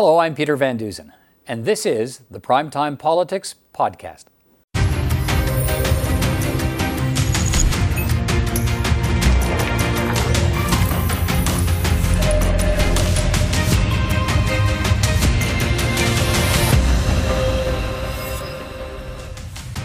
Hello, I'm Peter Van Dusen, and this is the Primetime Politics Podcast.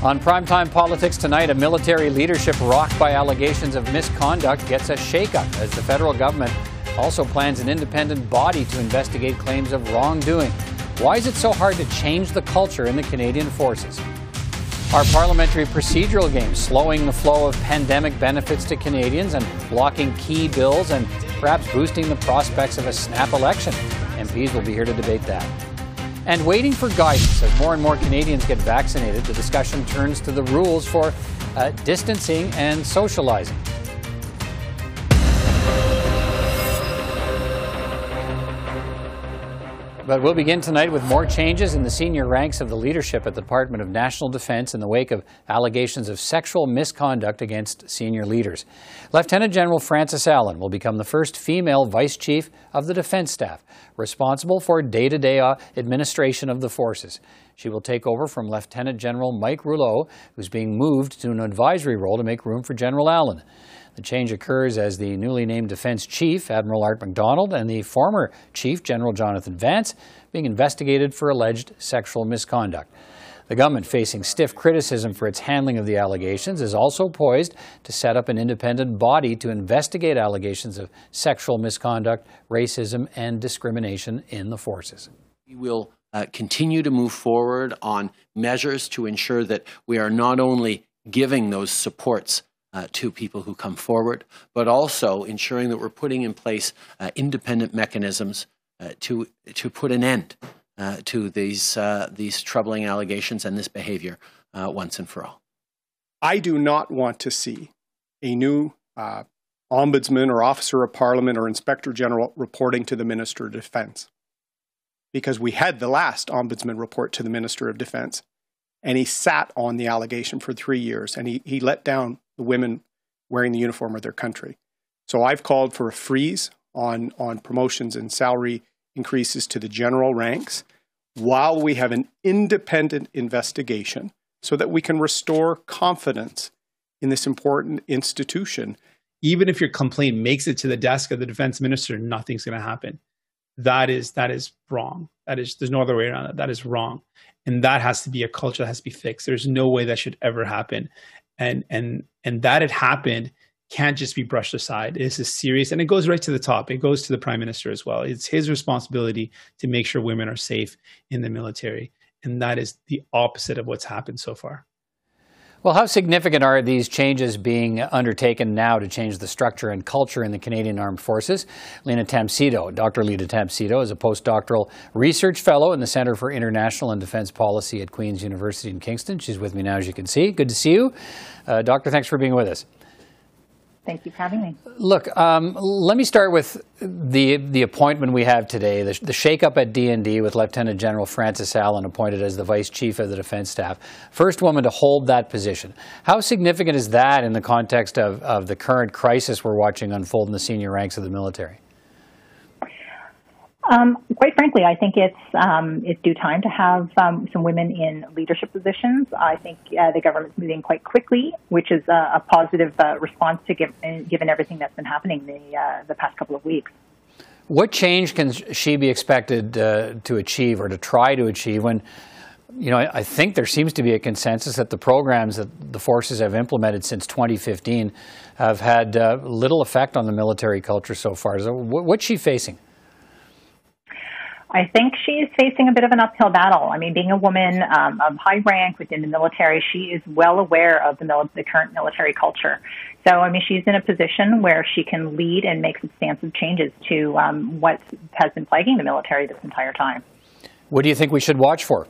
On primetime politics tonight, a military leadership rocked by allegations of misconduct gets a shakeup as the federal government also plans an independent body to investigate claims of wrongdoing. Why is it so hard to change the culture in the Canadian forces? Our parliamentary procedural game slowing the flow of pandemic benefits to Canadians and blocking key bills and perhaps boosting the prospects of a snap election. MPs will be here to debate that. And waiting for guidance as more and more Canadians get vaccinated, the discussion turns to the rules for uh, distancing and socializing. But we'll begin tonight with more changes in the senior ranks of the leadership at the Department of National Defense in the wake of allegations of sexual misconduct against senior leaders. Lieutenant General Frances Allen will become the first female Vice Chief of the Defense Staff, responsible for day to day administration of the forces. She will take over from Lieutenant General Mike Rouleau, who's being moved to an advisory role to make room for General Allen. The change occurs as the newly named Defense Chief, Admiral Art McDonald, and the former Chief, General Jonathan Vance, being investigated for alleged sexual misconduct. The government, facing stiff criticism for its handling of the allegations, is also poised to set up an independent body to investigate allegations of sexual misconduct, racism, and discrimination in the forces. We will uh, continue to move forward on measures to ensure that we are not only giving those supports uh, to people who come forward, but also ensuring that we're putting in place uh, independent mechanisms uh, to to put an end uh, to these uh, these troubling allegations and this behavior uh, once and for all. I do not want to see a new ombudsman or officer of parliament or inspector general reporting to the minister of defense because we had the last ombudsman report to the minister of defense and he sat on the allegation for three years and he, he let down the women wearing the uniform of their country. So I've called for a freeze on, on promotions and salary increases to the general ranks while we have an independent investigation so that we can restore confidence in this important institution. Even if your complaint makes it to the desk of the defense minister, nothing's going to happen. That is that is wrong. That is there's no other way around that. That is wrong, and that has to be a culture that has to be fixed. There's no way that should ever happen and and and that had happened can't just be brushed aside. This is serious, and it goes right to the top. It goes to the prime minister as well. It's his responsibility to make sure women are safe in the military, and that is the opposite of what's happened so far. Well, how significant are these changes being undertaken now to change the structure and culture in the Canadian Armed Forces? Lena Tamsito, Dr. Lena Tamsito, is a postdoctoral research fellow in the Center for International and Defense Policy at Queen's University in Kingston. She's with me now, as you can see. Good to see you. Uh, doctor, thanks for being with us. Thank you for having me. Look, um, let me start with the the appointment we have today, the, the shakeup at DND with Lieutenant General Frances Allen appointed as the Vice Chief of the Defense Staff. First woman to hold that position. How significant is that in the context of, of the current crisis we're watching unfold in the senior ranks of the military? Um, quite frankly, I think it's um, it's due time to have um, some women in leadership positions. I think uh, the government's moving quite quickly, which is a, a positive uh, response to give, given everything that's been happening the uh, the past couple of weeks. What change can she be expected uh, to achieve or to try to achieve when? You know, I think there seems to be a consensus that the programs that the forces have implemented since 2015 have had uh, little effect on the military culture so far. So what's she facing? I think she's facing a bit of an uphill battle. I mean, being a woman um, of high rank within the military, she is well aware of the, mil- the current military culture. So, I mean, she's in a position where she can lead and make substantive changes to um, what has been plaguing the military this entire time. What do you think we should watch for?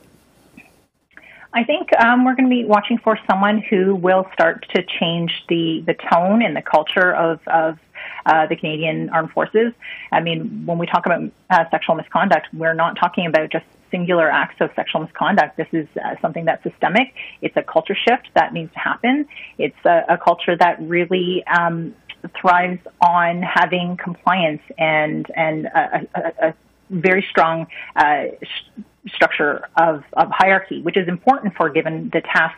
I think um, we're going to be watching for someone who will start to change the, the tone and the culture of, of uh, the Canadian Armed Forces. I mean, when we talk about uh, sexual misconduct, we're not talking about just singular acts of sexual misconduct. This is uh, something that's systemic. It's a culture shift that needs to happen. It's a, a culture that really um, thrives on having compliance and and a, a, a very strong uh, sh- structure of, of hierarchy, which is important for given the task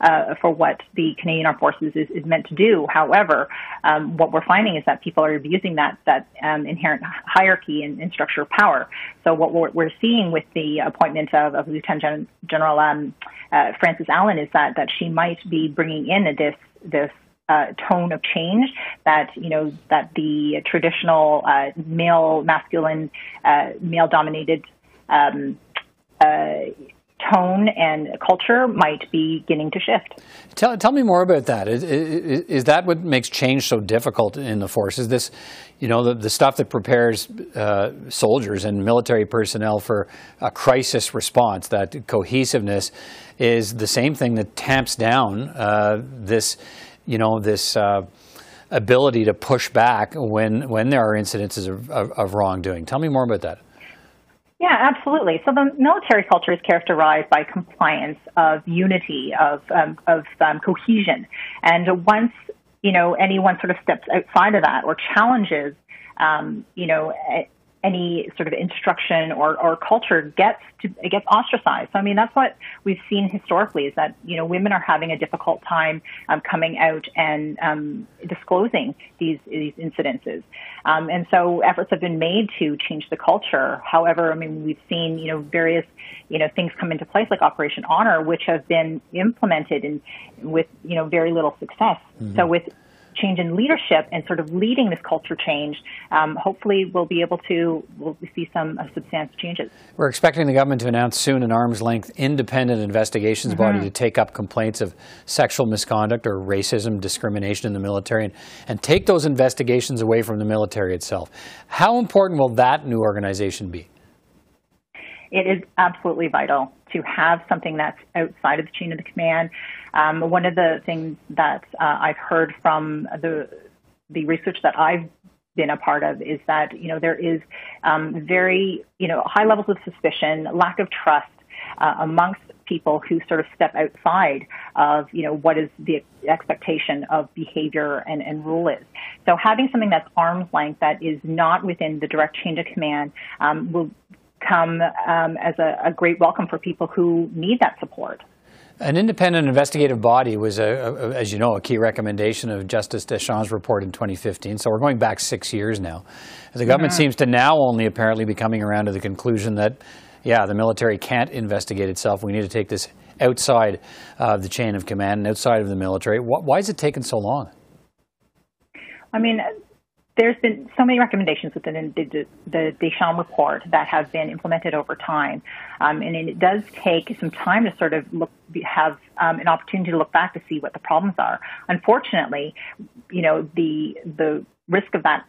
uh, for what the Canadian Armed Forces is, is meant to do. However, um, what we're finding is that people are abusing that that um, inherent hierarchy and, and, structure of power. So what we're, we're seeing with the appointment of, of Lieutenant General um, uh, Allen is that that she might be bringing in this this uh, tone of change that you know that the traditional uh, male masculine uh, male dominated um, uh, tone and culture might be beginning to shift. Tell, tell me more about that. Is, is, is, that what makes change so difficult in the force? Is this, you know, the, the stuff that prepares uh, soldiers and military personnel for a crisis response, that cohesiveness, is the same thing that tamps down uh, this, you know, this. Uh, ability to push back when when there are incidences of, of, of wrongdoing. Tell me more about that. Yeah, absolutely. So the military culture is characterized by compliance, of unity, of um, of um, cohesion, and once you know anyone sort of steps outside of that or challenges, um, you know, any sort of instruction or, or culture gets to it gets ostracized. So I mean that's what we've seen historically is that you know women are having a difficult time um, coming out and um, disclosing these these incidences, um, and so efforts have been made to change the culture. However, I mean we've seen you know various you know things come into place like Operation Honor, which have been implemented and with you know very little success. Mm-hmm. So with change in leadership and sort of leading this culture change, um, hopefully we'll be able to we'll see some uh, substantial changes. We're expecting the government to announce soon an arm's length independent investigations mm-hmm. body to take up complaints of sexual misconduct or racism, discrimination in the military, and, and take those investigations away from the military itself. How important will that new organization be? It is absolutely vital to have something that's outside of the chain of the command. Um, one of the things that uh, I've heard from the the research that I've been a part of is that you know there is um, very you know high levels of suspicion, lack of trust uh, amongst people who sort of step outside of you know what is the expectation of behavior and, and rule is. So having something that's arm's length that is not within the direct chain of command um, will come um, as a, a, great welcome for people who need that support. An independent investigative body was, a, a, as you know, a key recommendation of Justice Deschamps' report in 2015. So we're going back six years now. The government mm-hmm. seems to now only apparently be coming around to the conclusion that, yeah, the military can't investigate itself. We need to take this outside of the chain of command and outside of the military. Why is it taking so long? I mean, there's been so many recommendations within the, the Deschamps report that have been implemented over time, um, and it does take some time to sort of look, have um, an opportunity to look back to see what the problems are. Unfortunately, you know the the risk of that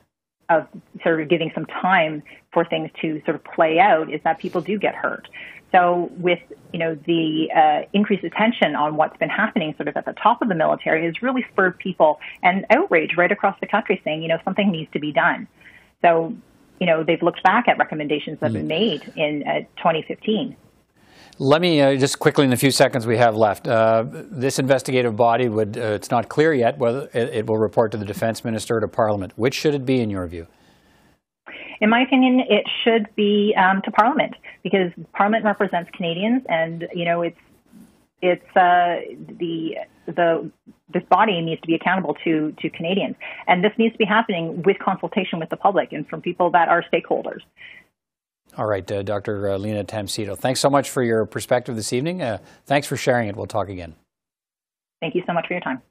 of sort of giving some time for things to sort of play out is that people do get hurt. So with you know the uh, increased attention on what's been happening sort of at the top of the military has really spurred people and outrage right across the country saying you know something needs to be done. So you know they've looked back at recommendations that have been mm. made in uh, 2015. Let me uh, just quickly, in the few seconds we have left, uh, this investigative body would, uh, it's not clear yet whether it, will report to the defense minister or to parliament. Which should it be in your view? In my opinion, it should be um, to Parliament because Parliament represents Canadians, and you know it's it's uh, the the this body needs to be accountable to to Canadians, and this needs to be happening with consultation with the public and from people that are stakeholders. All right, uh, Dr. Uh, Lena Tamsito, thanks so much for your perspective this evening. Uh, thanks for sharing it. We'll talk again. Thank you so much for your time.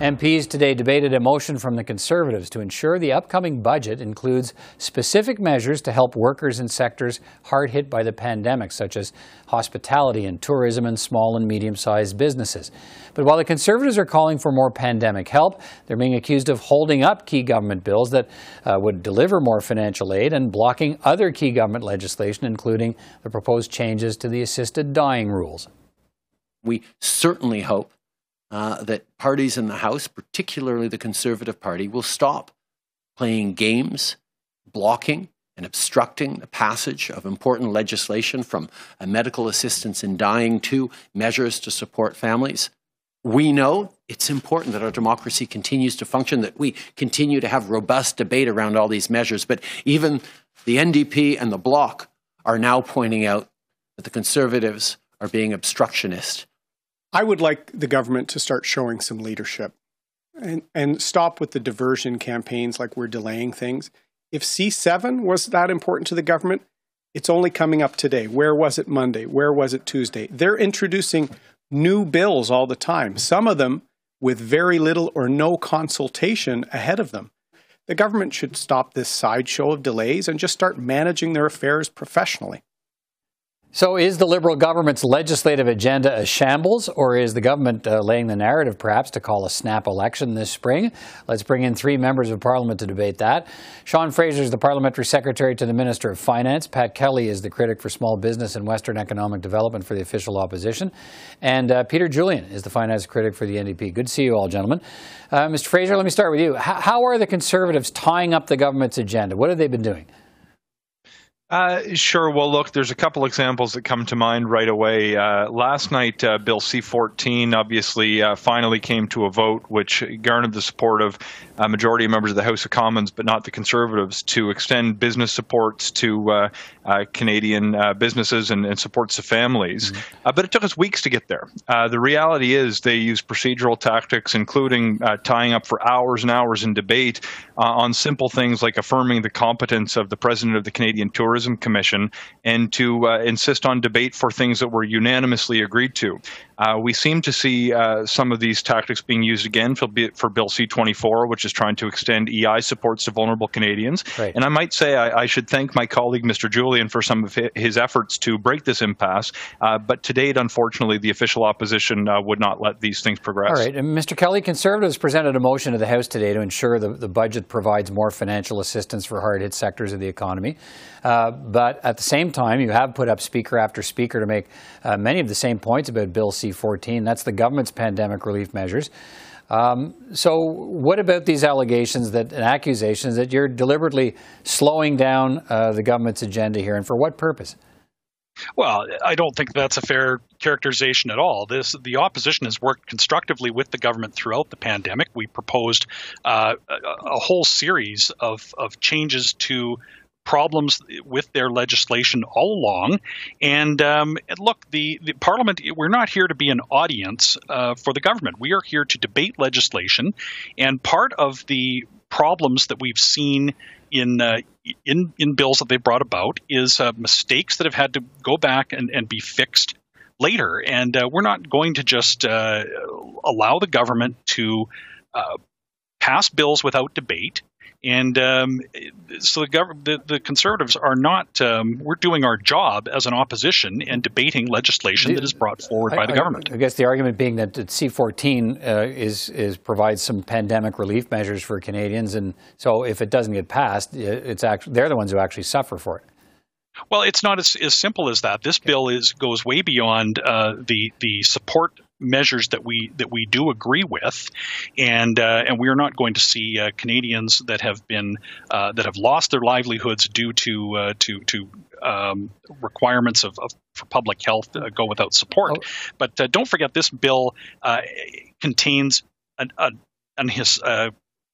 MPs today debated a motion from the Conservatives to ensure the upcoming budget includes specific measures to help workers in sectors hard hit by the pandemic, such as hospitality and tourism and small and medium sized businesses. But while the Conservatives are calling for more pandemic help, they're being accused of holding up key government bills that uh, would deliver more financial aid and blocking other key government legislation, including the proposed changes to the assisted dying rules. We certainly hope uh, that parties in the House, particularly the Conservative Party, will stop playing games, blocking and obstructing the passage of important legislation from medical assistance in dying to measures to support families. We know it's important that our democracy continues to function, that we continue to have robust debate around all these measures. But even the NDP and the Bloc are now pointing out that the Conservatives are being obstructionist. I would like the government to start showing some leadership and, and stop with the diversion campaigns like we're delaying things. If C7 was that important to the government, it's only coming up today. Where was it Monday? Where was it Tuesday? They're introducing new bills all the time, some of them with very little or no consultation ahead of them. The government should stop this sideshow of delays and just start managing their affairs professionally. So, is the Liberal government's legislative agenda a shambles, or is the government uh, laying the narrative perhaps to call a snap election this spring? Let's bring in three members of Parliament to debate that. Sean Fraser is the Parliamentary Secretary to the Minister of Finance. Pat Kelly is the critic for small business and Western economic development for the official opposition. And uh, Peter Julian is the finance critic for the NDP. Good to see you all, gentlemen. Uh, Mr. Fraser, let me start with you. H- how are the Conservatives tying up the government's agenda? What have they been doing? Uh, sure. Well, look, there's a couple examples that come to mind right away. Uh, last night, uh, Bill C-14 obviously uh, finally came to a vote, which garnered the support of a majority of members of the House of Commons, but not the Conservatives, to extend business supports to uh, uh, Canadian businesses and, and, supports of families. Mm-hmm. but it took us weeks to get there. the reality is they used procedural tactics, including tying up for hours and hours in debate on simple things like affirming the competence of the President of the Canadian Tourism Commission and to uh, insist on debate for things that were unanimously agreed to. Uh, we seem to see uh, some of these tactics being used again for, for Bill C-24, which is trying to extend EI supports to vulnerable Canadians. Right. And I might say I, I, should thank my colleague, Mr. Julian, for some of his efforts to break this impasse. Uh, but to date, unfortunately, the official opposition uh, would not let these things progress. All right. And Mr. Kelly, Conservatives presented a motion to the House today to ensure the, the budget provides more financial assistance for hard hit sectors of the economy. Uh, but at the same time, you have put up speaker after speaker to make uh, many of the same points about Bill C 14. That's the government's pandemic relief measures. Um, so, what about these allegations that and accusations that you're deliberately slowing down uh, the government's agenda here, and for what purpose? Well, I don't think that's a fair characterization at all. This the opposition has worked constructively with the government throughout the pandemic. We proposed uh, a, a, whole series of, of changes to problems with their legislation all along. And, um, look, the, the, Parliament, we're not here to be an audience uh, for the government. We are here to debate legislation. And part of the problems that we've seen in uh, in in bills that they brought about is uh, mistakes that have had to go back and, and be fixed later. And uh, we're not going to just uh, allow the government to uh, pass bills without debate and um, so the, gov- the, the conservatives are not. Um, we're doing our job as an opposition and debating legislation that is brought forward I, by the government. I, I, guess the argument being that C14 uh, is is provides some pandemic relief measures for Canadians, and so if it doesn't get passed, it's actually they're the ones who actually suffer for it. Well, it's not as, as simple as that. This bill is goes way beyond uh, the the support measures that we that we do agree with, and uh, and we are not going to see uh, Canadians that have been uh, that have lost their livelihoods due to uh, to to um, requirements of, of, for public health uh, go without support. Oh. But uh, don't forget, this bill contains an, a, an his,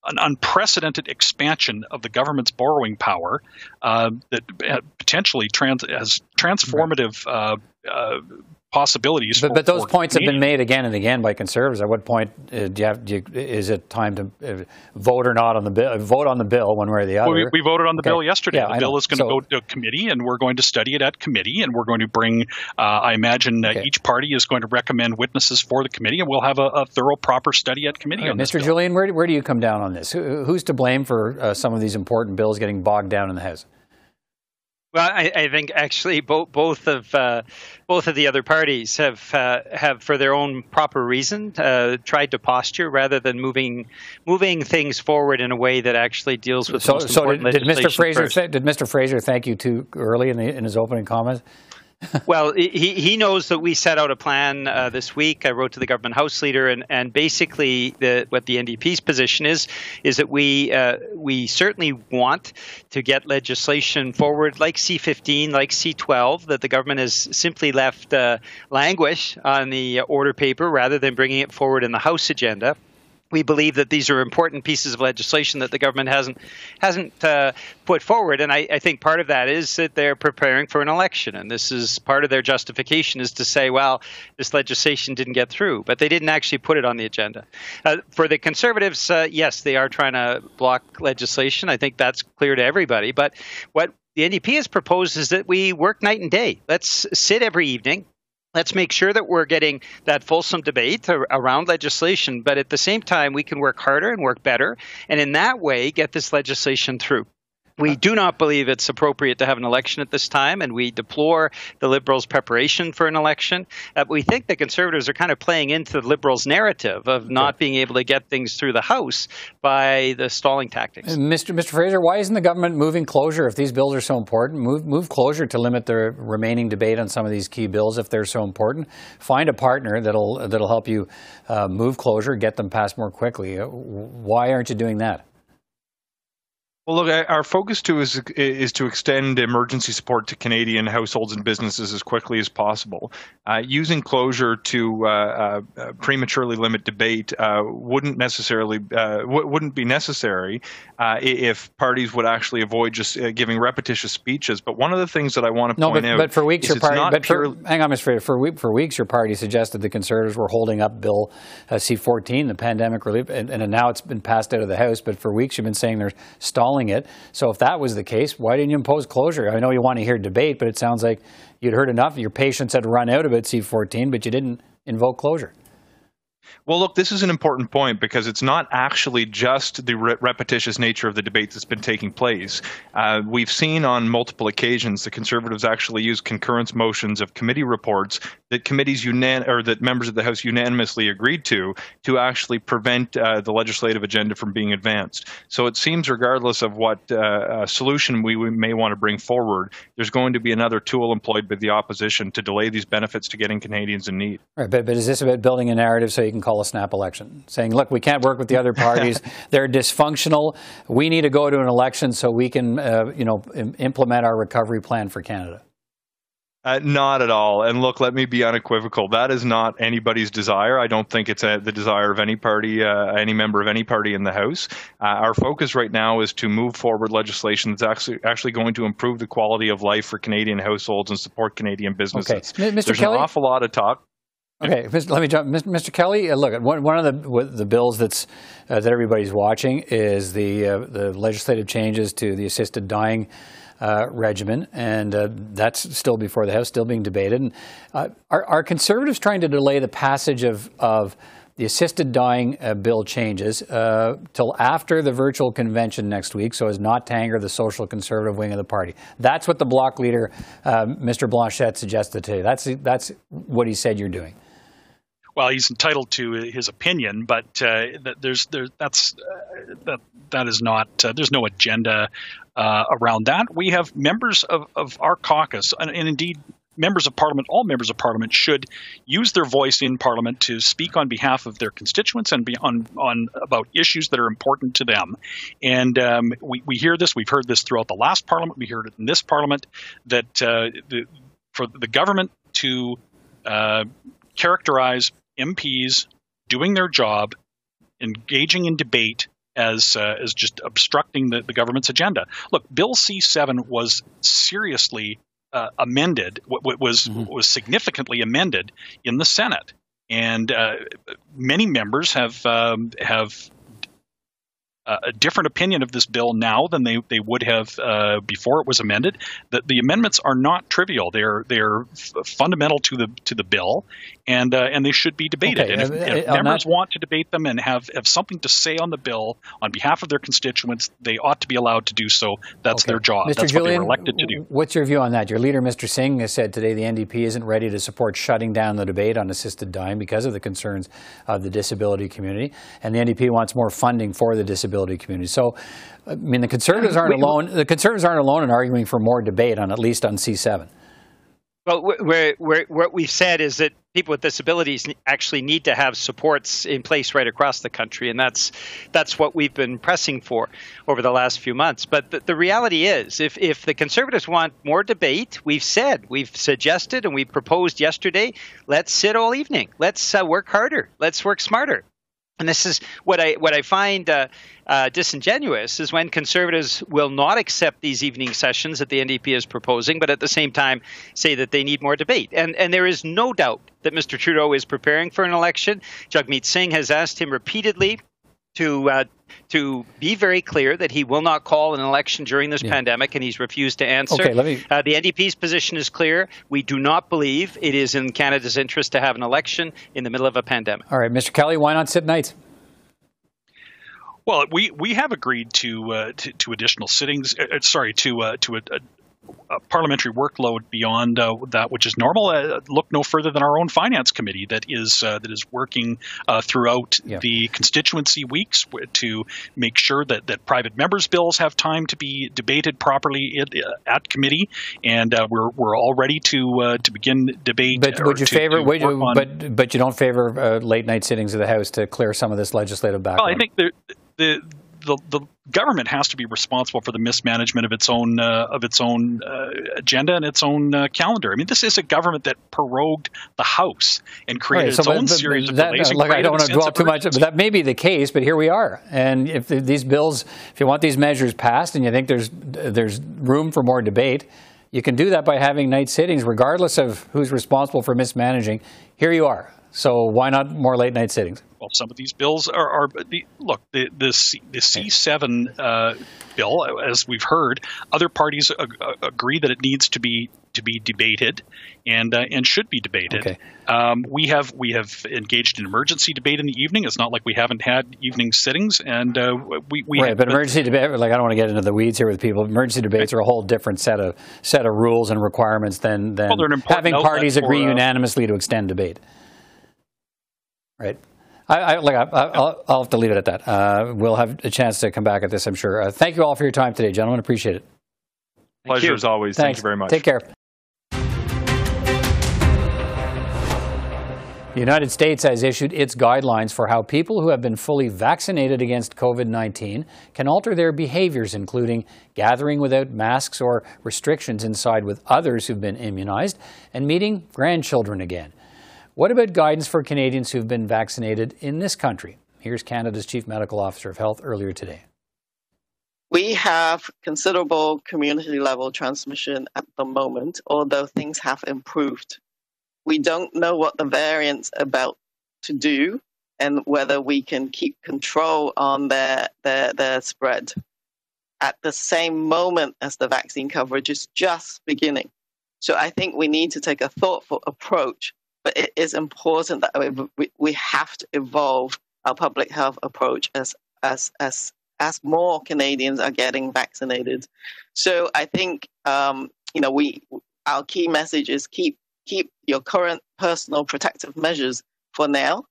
an unprecedented expansion of the government's borrowing power uh, that potentially trans- has transformative uh, uh, possibilities. But, for, but those points have been made again and again by conservatives. At what point uh, do you have? Do you, is it time to uh, vote or not on the bill? Vote on the bill one way or the other. Well, we, we, voted on the okay. bill yesterday. Yeah, the I bill know. is going to so, go to committee, and we're going to study it at committee, and we're going to bring. Uh, I imagine okay. each party is going to recommend witnesses for the committee, and we'll have a, a thorough, proper study at committee right, Mr. Julian, where, where do you come down on this? Who, who's to blame for uh, some of these important bills getting bogged down in the House? Well, I, I, think actually both both of uh, both of the other parties have uh, have, for their own proper reason, uh, tried to posture rather than moving moving things forward in a way that actually deals with. So, so did, did, Mr. Fraser th- did Mr. Fraser thank you too early in, the, in his opening comments? well, he, he knows that we set out a plan uh, this week. I wrote to the government house leader, and, and basically the, what the NDP's position is is that we uh, we certainly want to get legislation forward like C15, like C12, that the government has simply left uh, languish on the order paper rather than bringing it forward in the House agenda we believe that these are important pieces of legislation that the government hasn't hasn't uh, put forward, and I, I, think part of that is that they're preparing for an election, and this is part of their justification is to say, well, this legislation didn't get through, but they didn't actually put it on the agenda. Uh, for the Conservatives, uh, yes, they are trying to block legislation. I think that's clear to everybody. But what the NDP has proposed is that we work night and day. Let's sit every evening let's make sure that we're getting that fulsome debate around legislation, but at the same time, we can work harder and work better, and in that way, get this legislation through. We do not believe it's appropriate to have an election at this time, and we deplore the Liberals' preparation for an election. Uh, we think the Conservatives are kind of playing into the Liberals' narrative of not being able to get things through the House by the stalling tactics. Mr. Mr. Fraser, why isn't the government moving closure if these bills are so important? Move move closure to limit the remaining debate on some of these key bills if they're so important. Find a partner that'll that'll help you uh, move closure, get them passed more quickly. Uh, why aren't you doing that? Well, look, our focus too is is to extend emergency support to Canadian households and businesses as quickly as possible. Uh, using closure to uh, uh, prematurely limit debate uh, wouldn't necessarily uh, w- wouldn't be necessary uh, if parties would actually avoid just giving repetitious speeches. But one of the things that I want to no, point but, out, but for weeks your party, but for, hang on, Mr. Fraser, for, for weeks your party suggested the Conservatives were holding up Bill C-14, the pandemic relief, and, and now it's been passed out of the House. But for weeks you've been saying they're stalling it. So if that was the case, why didn't you impose closure? I know you want to hear debate, but it sounds like you'd heard enough. Your patience had run out about C14, but you didn't invoke closure. Well, look, this is an important point because it's not actually just the re- repetitious nature of the debate that's been taking place. Uh, we've seen on multiple occasions the Conservatives actually use concurrence motions of committee reports that committees unan- or that members of the House unanimously agreed to to actually prevent uh, the legislative agenda from being advanced. So it seems, regardless of what uh, solution we, we may want to bring forward, there's going to be another tool employed by the opposition to delay these benefits to getting Canadians in need. Right, but, but is this about building a narrative so you can call a snap election, saying, look, we can't work with the other parties. They're dysfunctional. We need to go to an election so we can, uh, you know, Im- implement our recovery plan for Canada. Uh, not at all. And look, let me be unequivocal. That is not anybody's desire. I don't think it's a, the desire of any party, uh, any member of any party in the House. Uh, our focus right now is to move forward legislation that's actually actually going to improve the quality of life for Canadian households and support Canadian businesses. Okay. Mr. There's Kelly? an awful lot of talk. Okay, let me jump. Mr. Kelly, uh, look, one, of the the bills that's uh, that everybody's watching is the uh, the legislative changes to the assisted dying uh, regimen, and uh, that's still before the House, still being debated. And uh, are, are, conservatives trying to delay the passage of of the assisted dying bill changes till after the virtual convention next week, so as not to anger the social conservative wing of the party. That's what the bloc leader, Mr. Blanchet, suggested today. That's that's what he said you're doing well, he's entitled to his opinion, but uh, there's there that's uh, that that is not uh, there's no agenda uh, around that. We have members of, of our caucus, and, and, indeed members of parliament, all members of parliament should use their voice in parliament to speak on behalf of their constituents and be on, on about issues that are important to them. And um, we, we hear this, we've heard this throughout the last parliament, we heard it in this parliament, that uh, the, for the government to uh, characterize MPs doing their job, engaging in debate as uh, as just obstructing the, the government's agenda. Look, Bill C7 was seriously uh, amended, w- was mm-hmm. was significantly amended in the Senate, and uh, many members have um, have a different opinion of this bill now than they, they would have uh, before it was amended. The, the amendments are not trivial; they're they're f- fundamental to the to the bill, and uh, and they should be debated. Okay. And if, uh, if members not... want to debate them and have have something to say on the bill on behalf of their constituents, they ought to be allowed to do so. That's okay. their job. Mr. That's Julian, what they were elected to do. What's your view on that? Your leader, Mr. Singh, has said today the NDP isn't ready to support shutting down the debate on assisted dying because of the concerns of the disability community, and the NDP wants more funding for the disability community community. So, I mean, the conservatives aren't alone. The conservatives aren't alone in arguing for more debate on at least on C7. Well, where, where, what we've said is that people with disabilities actually need to have supports in place right across the country, and that's that's what we've been pressing for over the last few months. But the, the reality is, if if the Conservatives want more debate, we've said, we've suggested, and we proposed yesterday, let's sit all evening, let's uh, work harder, let's work smarter and this is what I what I find uh, uh, disingenuous is when conservatives will not accept these evening sessions that the NDP is proposing, but at the same time say that they need more debate. And and there is no doubt that Mr. Trudeau is preparing for an election. Jagmeet Singh has asked him repeatedly to uh, to be very clear that he will not call an election during this yeah. pandemic, and he's refused to answer. Okay, let me... Uh, the NDP's position is clear. We do not believe it is in Canada's interest to have an election in the middle of a pandemic. All right, Mr. Kelly, why not sit nights? Well, we, we have agreed to uh, to, to, additional sittings. Uh, sorry, to uh, to a, a, parliamentary workload beyond uh, that which is normal. Uh, look no further than our own finance committee that is uh, that is working uh, throughout yeah. the constituency weeks to make sure that, that private members' bills have time to be debated properly at, uh, at committee, and uh, we're we're all ready to to begin debate. But would you to, favor? To would you, but but you don't favor late night sittings of the House to clear some of this legislative backlog? Well, I think the the, the government has to be responsible for the mismanagement of its own uh, of its own uh, agenda and its own uh, calendar. I mean, this is a government that prorogued the House and created right, so its own but, series of that, delays. Like, I don't want to dwell too much, but that may be the case. But here we are, and if the, these bills, if you want these measures passed, and you think there's there's room for more debate. You can do that by having night sittings, regardless of who's responsible for mismanaging. Here you are. So why not more late night sittings? Well, some of these bills are, are the, look the the, C, the C7 uh, bill, as we've heard, other parties ag- agree that it needs to be to be debated and uh, and should be debated. Okay. Um, we have we have engaged in emergency debate in the evening. It's not like we haven't had evening sittings, and uh, we, we right. Have, but emergency debate, like I don't want to get into the weeds here with people. Emergency debates are a whole different set of set of rules and requirements than than well, having parties agree for, uh, unanimously to extend debate. Right. I, I, like, I, will have to leave it at that. Uh, we'll have a chance to come back at this, I'm sure. Uh, thank you all for your time today, gentlemen. Appreciate it. Pleasure as always. Thanks. Thank you very much. Take care. The United States has issued its guidelines for how people who have been fully vaccinated against COVID 19 can alter their behaviors, including gathering without masks or restrictions inside with others who've been immunized, and meeting grandchildren again. What about guidance for Canadians who've been vaccinated in this country? Here's Canada's Chief Medical Officer of Health earlier today. We have considerable community level transmission at the moment, although things have improved. We don't know what the variant's are about to do and whether we can keep control on their, their, their spread at the same moment as the vaccine coverage is just beginning. So I think we need to take a thoughtful approach but it is important that we, we have to evolve our public health approach as as as as more Canadians are getting vaccinated. So I think um, you know we our key message is keep keep your current personal protective measures for now.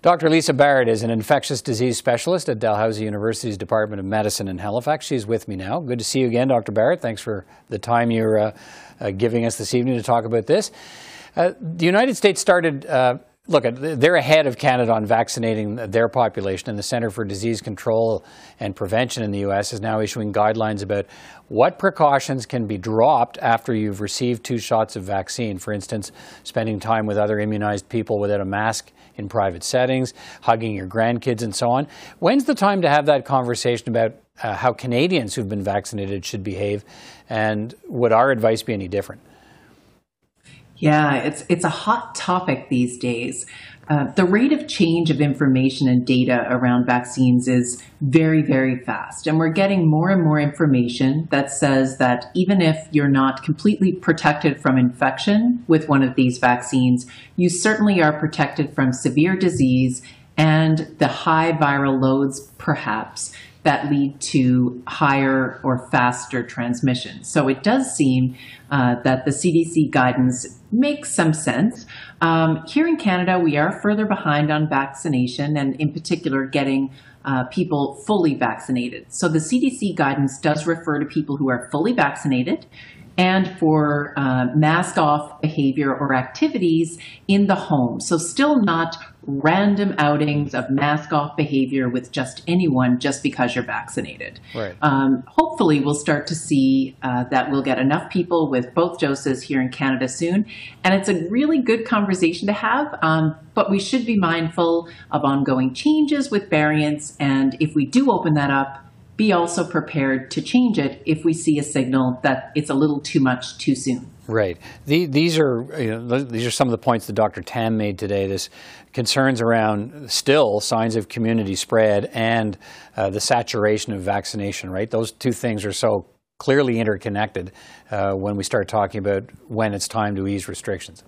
Dr. Lisa Barrett is an infectious disease specialist at Dalhousie University's Department of Medicine in Halifax. She's with me now. Good to see you again, Dr. Barrett. Thanks for the time you're uh, uh, giving us this evening to talk about this. Uh, the United States started, uh, look, they're ahead of Canada on vaccinating their population, and the Center for Disease Control and Prevention in the U.S. is now issuing guidelines about what precautions can be dropped after you've received two shots of vaccine. For instance, spending time with other immunized people without a mask in private settings, hugging your grandkids, and so on. When's the time to have that conversation about uh, how Canadians who've been vaccinated should behave, and would our advice be any different? Yeah, it's it's a hot topic these days. Uh, the rate of change of information and data around vaccines is very, very fast. And we're getting more and more information that says that even if you're not completely protected from infection with one of these vaccines, you certainly are protected from severe disease and the high viral loads, perhaps, that lead to higher or faster transmission. So it does seem uh, that the CDC guidance makes some sense. Um, here in Canada, we are further behind on vaccination and, in particular, getting uh, people fully vaccinated. So the CDC guidance does refer to people who are fully vaccinated and for uh, mask off behavior or activities in the home. So, still not random outings of mask off behavior with just anyone just because you're vaccinated. Right. Um, hopefully, we'll start to see uh, that we'll get enough people with both doses here in Canada soon. And it's a really good conversation to have, um, but we should be mindful of ongoing changes with variants. And if we do open that up, be also prepared to change it if we see a signal that it's a little too much too soon. Right. The, these are you know, these are some of the points that Dr. Tam made today. This concerns around still signs of community spread and uh, the saturation of vaccination. Right. Those two things are so clearly interconnected uh, when we start talking about when it's time to ease restrictions.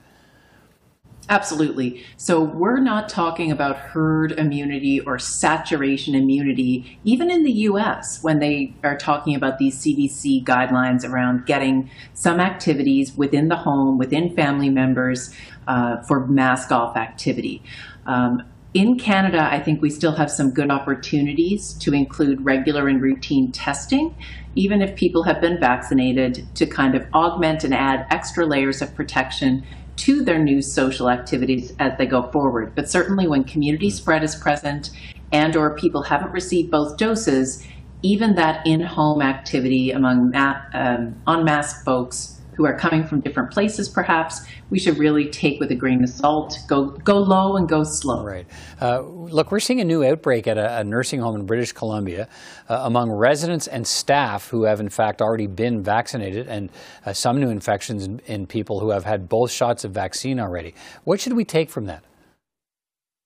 Absolutely. So we're not talking about herd immunity or saturation immunity, even in the US, when they are talking about these CDC guidelines around getting some activities within the home, within family members uh, for mask off activity. Um, in Canada, I think we still have some good opportunities to include regular and routine testing, even if people have been vaccinated, to kind of augment and add extra layers of protection to their new social activities as they go forward. But certainly when community spread is present and or people haven't received both doses, even that in-home activity among um, unmasked folks who are coming from different places, perhaps, we should really take with a grain of salt. Go go low and go slow. Right. Uh, look, we're seeing a new outbreak at a, a nursing home in British Columbia uh, among residents and staff who have, in fact, already been vaccinated, and uh, some new infections in, in people who have had both shots of vaccine already. What should we take from that?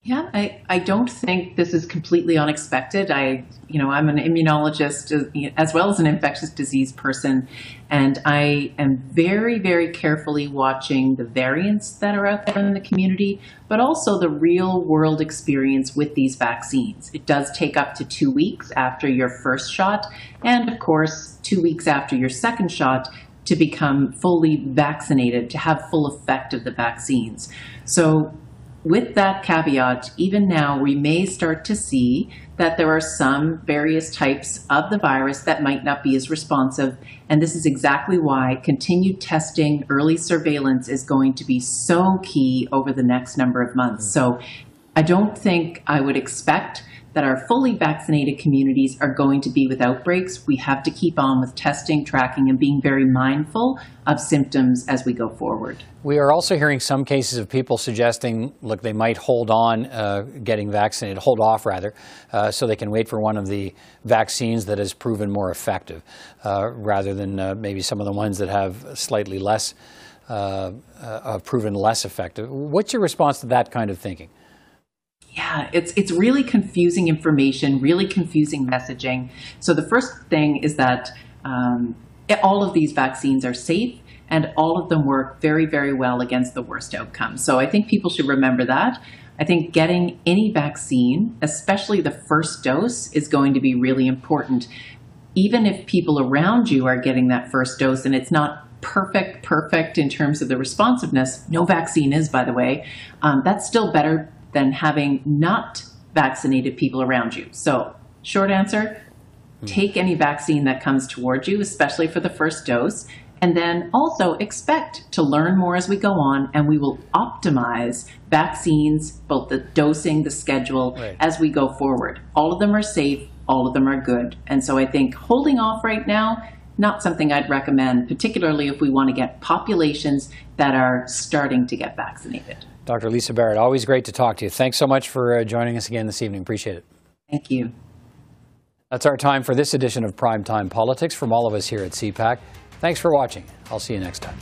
Yeah, I, I don't think this is completely unexpected. I, you know, I'm an immunologist uh, as well as an infectious disease person, and I am very, very carefully watching the variants that are out there in the community, but also the real world experience with these vaccines. It does take up to two weeks after your first shot, and of course, two weeks after your second shot to become fully vaccinated, to have full effect of the vaccines. So with that caveat, even now we may start to see that there are some various types of the virus that might not be as responsive. And this is exactly why continued testing, early surveillance is going to be so key over the next number of months. Mm. So I don't think I would expect that our fully vaccinated communities are going to be with outbreaks. We have to keep on with testing, tracking, and being very mindful of symptoms as we go forward. We are also hearing some cases of people suggesting, look, they might hold on uh, getting vaccinated, hold off rather, uh, so they can wait for one of the vaccines that has proven more effective, uh, rather than uh, maybe some of the ones that have slightly less, uh, uh, proven less effective. What's your response to that kind of thinking? Yeah, it's it's really confusing information, really confusing messaging. So the first thing is that um, all of these vaccines are safe and all of them work very, very well against the worst outcomes. So I think people should remember that. I think getting any vaccine, especially the first dose, is going to be really important. Even if people around you are getting that first dose and it's not perfect, perfect in terms of the responsiveness, no vaccine is, by the way, um, that's still better than having not vaccinated people around you. So, short answer hmm. take any vaccine that comes towards you, especially for the first dose. And then also expect to learn more as we go on, and we will optimize vaccines, both the dosing, the schedule, right. as we go forward. All of them are safe, all of them are good. And so I think holding off right now, not something I'd recommend, particularly if we want to get populations that are starting to get vaccinated. Dr. Lisa Barrett, always great to talk to you. Thanks so much for uh, joining us again this evening. Appreciate it. Thank you. That's our time for this edition of Primetime Politics from all of us here at CPAC. Thanks for watching. I'll see you next time.